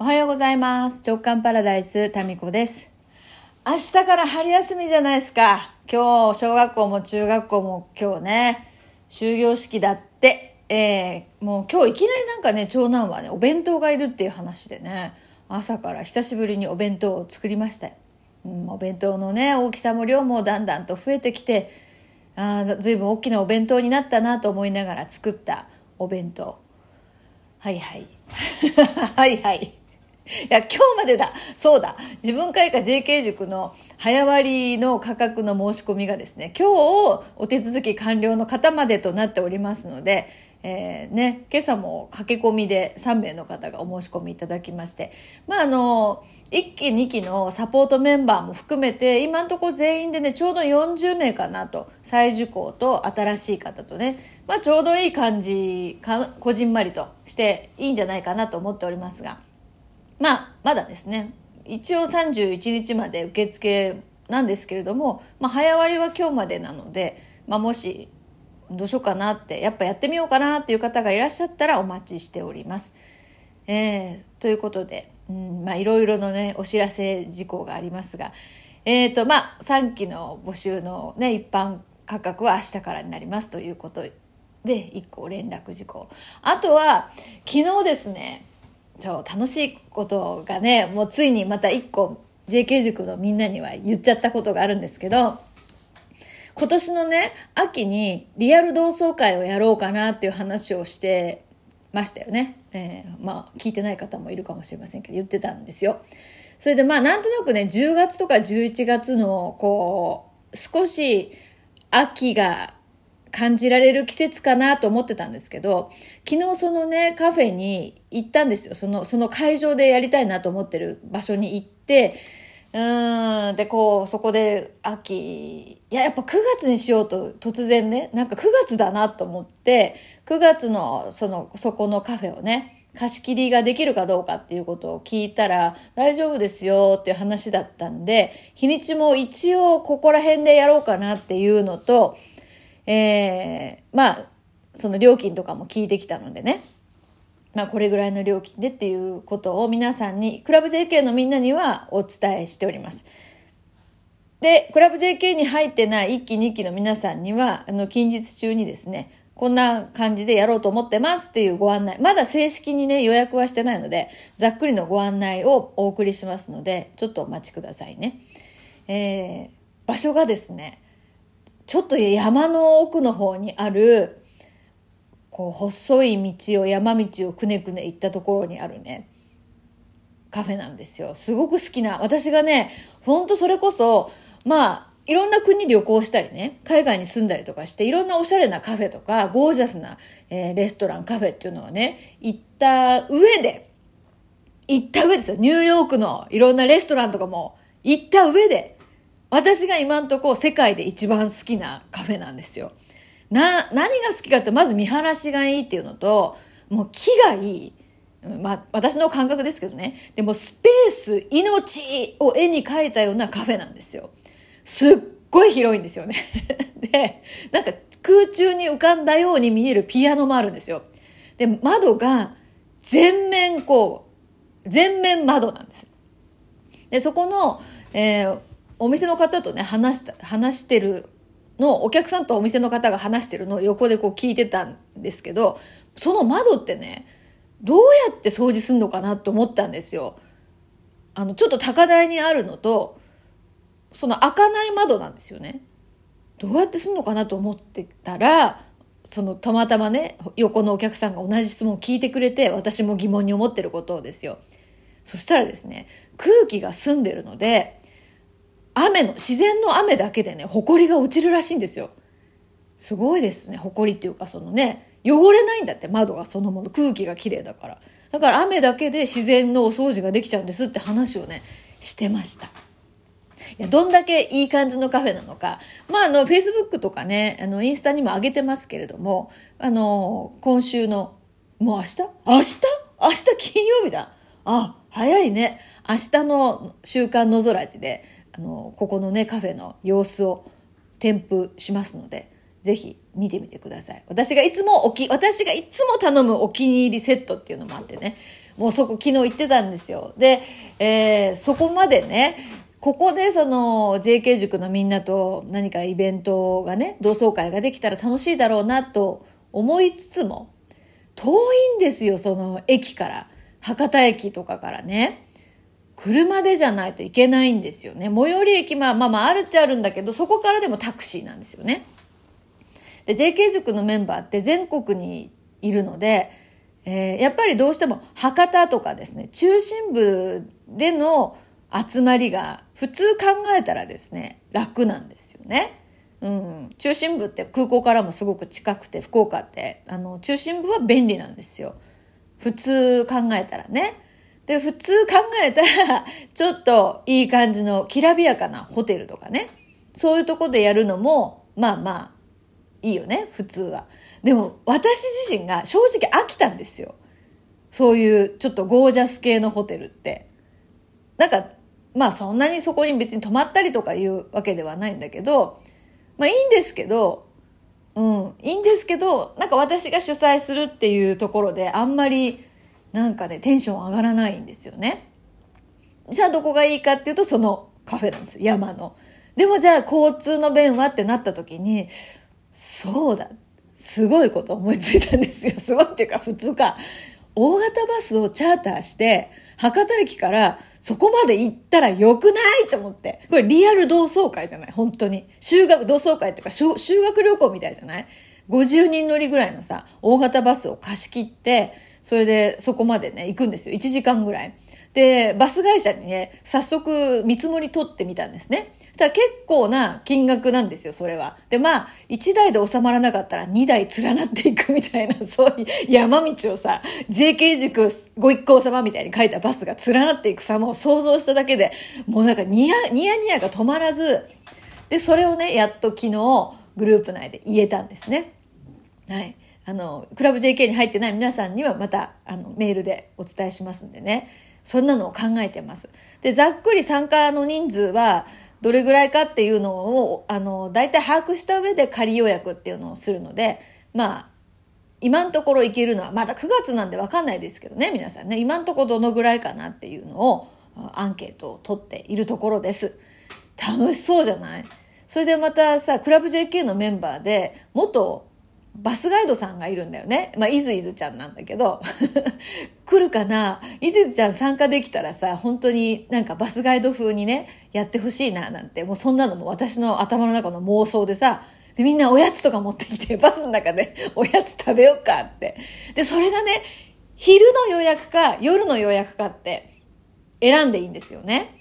おはようございます。直感パラダイス、タミコです。明日から春休みじゃないですか。今日、小学校も中学校も今日ね、終業式だって、えー、もう今日いきなりなんかね、長男はね、お弁当がいるっていう話でね、朝から久しぶりにお弁当を作りましたよ。うん、お弁当のね、大きさも量もだんだんと増えてきて、ああ、ずいぶん大きなお弁当になったなと思いながら作ったお弁当。はいはい。はいはい。いや、今日までだ。そうだ。自分会課 JK 塾の早割の価格の申し込みがですね、今日お手続き完了の方までとなっておりますので、えー、ね、今朝も駆け込みで3名の方がお申し込みいただきまして、まあ、あの、1期2期のサポートメンバーも含めて、今のとこ全員でね、ちょうど40名かなと、再受講と新しい方とね、まあ、ちょうどいい感じか、こじんまりとしていいんじゃないかなと思っておりますが、まあ、まだですね、一応31日まで受付なんですけれども、まあ、早割は今日までなので、まあ、もし、どうしようかなって、やっぱやってみようかなっていう方がいらっしゃったらお待ちしております。えー、ということで、うん、まあ、いろいろのね、お知らせ事項がありますが、えっ、ー、と、まあ、3期の募集のね、一般価格は明日からになりますということで、1個連絡事項。あとは、昨日ですね、そう、楽しいことがね、もうついにまた1個 JK 塾のみんなには言っちゃったことがあるんですけど、今年のね、秋にリアル同窓会をやろうかなっていう話をしてましたよね。えー、まあ、聞いてない方もいるかもしれませんけど、言ってたんですよ。それでまあ、なんとなくね、10月とか11月の、こう、少し秋が感じられる季節かなと思ってたんですけど、昨日そのね、カフェに行ったんですよ。その、その会場でやりたいなと思ってる場所に行って、うん、で、こう、そこで秋、いや、やっぱ9月にしようと突然ね、なんか9月だなと思って、9月のその、そこのカフェをね、貸し切りができるかどうかっていうことを聞いたら、大丈夫ですよっていう話だったんで、日にちも一応ここら辺でやろうかなっていうのと、えー、まあ、その料金とかも聞いてきたのでね、まあこれぐらいの料金でっていうことを皆さんに、クラブ JK のみんなにはお伝えしております。で、クラブ JK に入ってない1期2期の皆さんには、あの、近日中にですね、こんな感じでやろうと思ってますっていうご案内。まだ正式にね、予約はしてないので、ざっくりのご案内をお送りしますので、ちょっとお待ちくださいね。えー、場所がですね、ちょっと山の奥の方にある、こう、細い道を、山道をくねくね行ったところにあるね、カフェなんですよ。すごく好きな。私がね、ほんとそれこそ、まあ、いろんな国旅行したりね、海外に住んだりとかして、いろんなおしゃれなカフェとか、ゴージャスな、えー、レストラン、カフェっていうのをね、行った上で、行った上ですよ。ニューヨークのいろんなレストランとかも行った上で、私が今んとこ世界で一番好きなカフェなんですよ。な、何が好きかって、まず見晴らしがいいっていうのと、もう木がいい。まあ、私の感覚ですけどね。でも、スペース、命を絵に描いたようなカフェなんですよ。すっごい広いんですよね。で、なんか空中に浮かんだように見えるピアノもあるんですよ。で、窓が全面こう、全面窓なんです。で、そこの、えー、お店の方とね、話した、話してるの、お客さんとお店の方が話してるのを横でこう聞いてたんですけど、その窓ってね、どうやって掃除すんのかなと思ったんですよ。あの、ちょっと高台にあるのと、その開かない窓なんですよね。どうやってすんのかなと思ってたら、そのたまたまね、横のお客さんが同じ質問を聞いてくれて、私も疑問に思ってることをですよ。そしたらですね、空気が澄んでるので、雨の、自然の雨だけでね、埃が落ちるらしいんですよ。すごいですね、埃っていうかそのね、汚れないんだって、窓がそのもの、空気が綺麗だから。だから雨だけで自然のお掃除ができちゃうんですって話をね、してました。いや、どんだけいい感じのカフェなのか。まあ、あの、Facebook とかね、あの、インスタにも上げてますけれども、あの、今週の、もう明日？明日？明日金曜日だ。あ、早いね。明日の週刊の空地で、あの、ここのね、カフェの様子を添付しますので、ぜひ見てみてください。私がいつもおき、私がいつも頼むお気に入りセットっていうのもあってね、もうそこ昨日行ってたんですよ。で、えー、そこまでね、ここでその JK 塾のみんなと何かイベントがね、同窓会ができたら楽しいだろうなと思いつつも、遠いんですよ、その駅から。博多駅とかからね。車でじゃないといけないんですよね。最寄り駅、まあまあまああるっちゃあるんだけど、そこからでもタクシーなんですよね。で、JK 塾のメンバーって全国にいるので、えー、やっぱりどうしても博多とかですね、中心部での集まりが普通考えたらですね、楽なんですよね。うん。中心部って空港からもすごく近くて、福岡って、あの、中心部は便利なんですよ。普通考えたらね。で、普通考えたら、ちょっといい感じのきらびやかなホテルとかね。そういうとこでやるのも、まあまあ、いいよね、普通は。でも、私自身が正直飽きたんですよ。そういうちょっとゴージャス系のホテルって。なんか、まあそんなにそこに別に泊まったりとかいうわけではないんだけど、まあいいんですけど、うん、いいんですけど、なんか私が主催するっていうところであんまりなんかね、テンション上がらないんですよね。じゃあどこがいいかっていうとそのカフェなんです山の。でもじゃあ交通の便はってなった時に、そうだ。すごいこと思いついたんですよ。すごいっていうか普通か。大型バスをチャーターして、博多駅からそこまで行ったらよくないと思って。これリアル同窓会じゃない？本当に。修学、同窓会っていうか修学旅行みたいじゃない ?50 人乗りぐらいのさ、大型バスを貸し切って、それでそこまでね、行くんですよ。1時間ぐらい。で、バス会社にね、早速見積もり取ってみたんですね。ただ結構な金額なんですよ、それは。で、まあ、1台で収まらなかったら2台連なっていくみたいな、そういう山道をさ、JK 塾ご一行様みたいに書いたバスが連なっていく様を想像しただけで、もうなんかニヤニヤニヤが止まらず、で、それをね、やっと昨日、グループ内で言えたんですね。はい。あの、クラブ JK に入ってない皆さんにはまた、あの、メールでお伝えしますんでね。そんなのを考えてます。で、ざっくり参加の人数は、どれぐらいかっていうのを、あの、大体把握した上で仮予約っていうのをするので、まあ、今のところ行けるのは、まだ9月なんでわかんないですけどね、皆さんね。今のところどのぐらいかなっていうのを、アンケートを取っているところです。楽しそうじゃない？それでまたさ、クラブ JK のメンバーで、元バスガイドさんがいるんだよね。まあ、いずいずちゃんなんだけど、来るかな？いずいずちゃん参加できたらさ、本当になんかバスガイド風にね、やってほしいな、なんて、もうそんなのも私の頭の中の妄想でさ、で、みんなおやつとか持ってきて、バスの中でおやつ食べようかって。で、それがね、昼の予約か夜の予約かって選んでいいんですよね。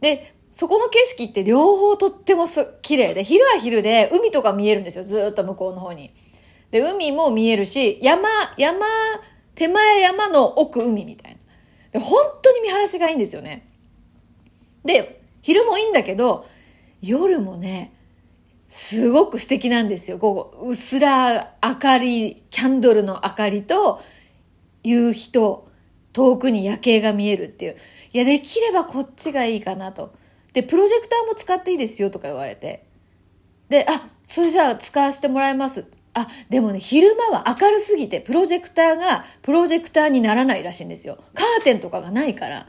で、そこの景色って両方とってもす綺麗で、昼は昼で海とか見えるんですよ、ずっと向こうの方に。で、海も見えるし、山、山、手前山の奥海みたいな。で、本当に見晴らしがいいんですよね。で、昼もいいんだけど、夜もね、すごく素敵なんですよ。こう、うすら明かり、キャンドルの明かりと、夕日と、遠くに夜景が見えるっていう。いや、できればこっちがいいかなと。で、プロジェクターも使っていいですよとか言われて。で、あ、それじゃあ使わせてもらいます。あ、でもね、昼間は明るすぎて、プロジェクターがプロジェクターにならないらしいんですよ。カーテンとかがないから。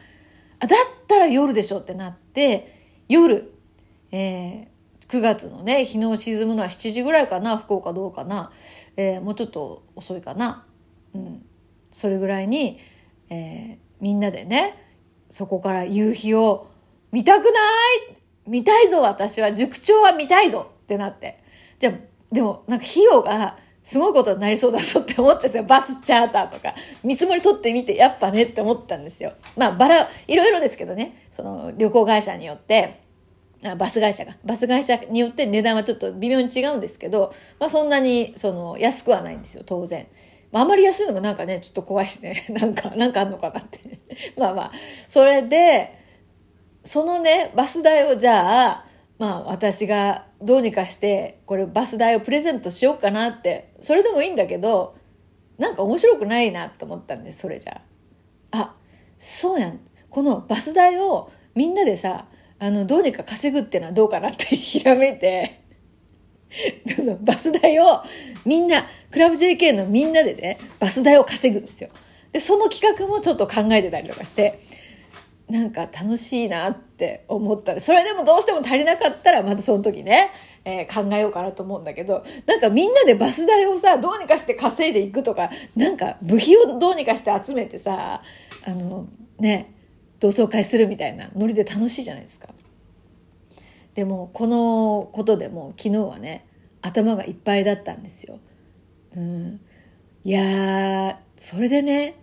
あ、だったら夜でしょってなって、夜、えー、9月のね、日の沈むのは7時ぐらいかな、福岡どうかな。えー、もうちょっと遅いかな。うん。それぐらいに、えー、みんなでね、そこから夕日を見たくない見たいぞ私は塾長は見たいぞってなって。じゃあでも、なんか費用がすごいことになりそうだぞって思ったんですよ。バスチャーターとか。見積もり取ってみて、やっぱねって思ったんですよ。まあ、バラ、いろいろですけどね、その旅行会社によって、あバス会社が。バス会社によって値段はちょっと微妙に違うんですけど、まあそんなに、その、安くはないんですよ、当然。まあ、あまり安いのもなんかね、ちょっと怖いしね。なんか、なんかあんのかなって まあまあ。それで、そのね、バス代をじゃあ、まあ私がどうにかしてこれバス代をプレゼントしようかなってそれでもいいんだけどなんか面白くないなと思ったんですそれじゃあ。あそうやん。このバス代をみんなでさあのどうにか稼ぐってのはどうかなって ひらめいて。バス代をみんなクラブ JK のみんなでねバス代を稼ぐんですよ。で、その企画もちょっと考えてたりとかして、なんか楽しいなって思った、それでもどうしても足りなかったらまたその時ね、えー、考えようかなと思うんだけど、なんかみんなでバス代をさ、どうにかして稼いでいくとか、なんか部費をどうにかして集めてさ、あの、ね、同窓会するみたいなノリで楽しいじゃないですか。でも、このことでも昨日はね、頭がいっぱいだったんですよ。うん。いやー、それでね、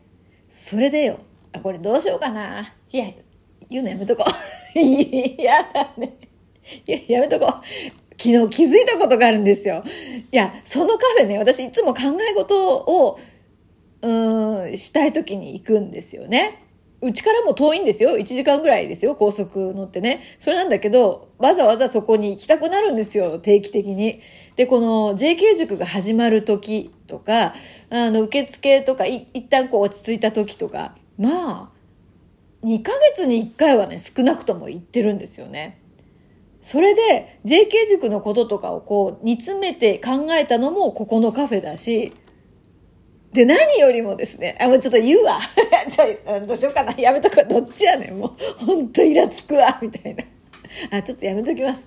それでよ。あ、これどうしようかな。いや、言うのやめとこう。いやだね。いや、やめとこう。昨日気づいたことがあるんですよ。いや、そのカフェね、私いつも考え事を、うん、したい時に行くんですよね。うちからも遠いんですよ。1時間ぐらいですよ。高速乗ってね。それなんだけど、わざわざそこに行きたくなるんですよ。定期的に。で、この JK 塾が始まる時とか、あの、受付とか、一旦こう落ち着いた時とか、まあ、2ヶ月に1回はね、少なくとも行ってるんですよね。それで、JK 塾のこととかをこう、煮詰めて考えたのもここのカフェだし、で、何よりもですね、あ、もうちょっと言うわ。ちょ、どうしようかな。やめとくわ。どっちやねん。もう、ほんとイラつくわ。みたいな。あ、ちょっとやめときます。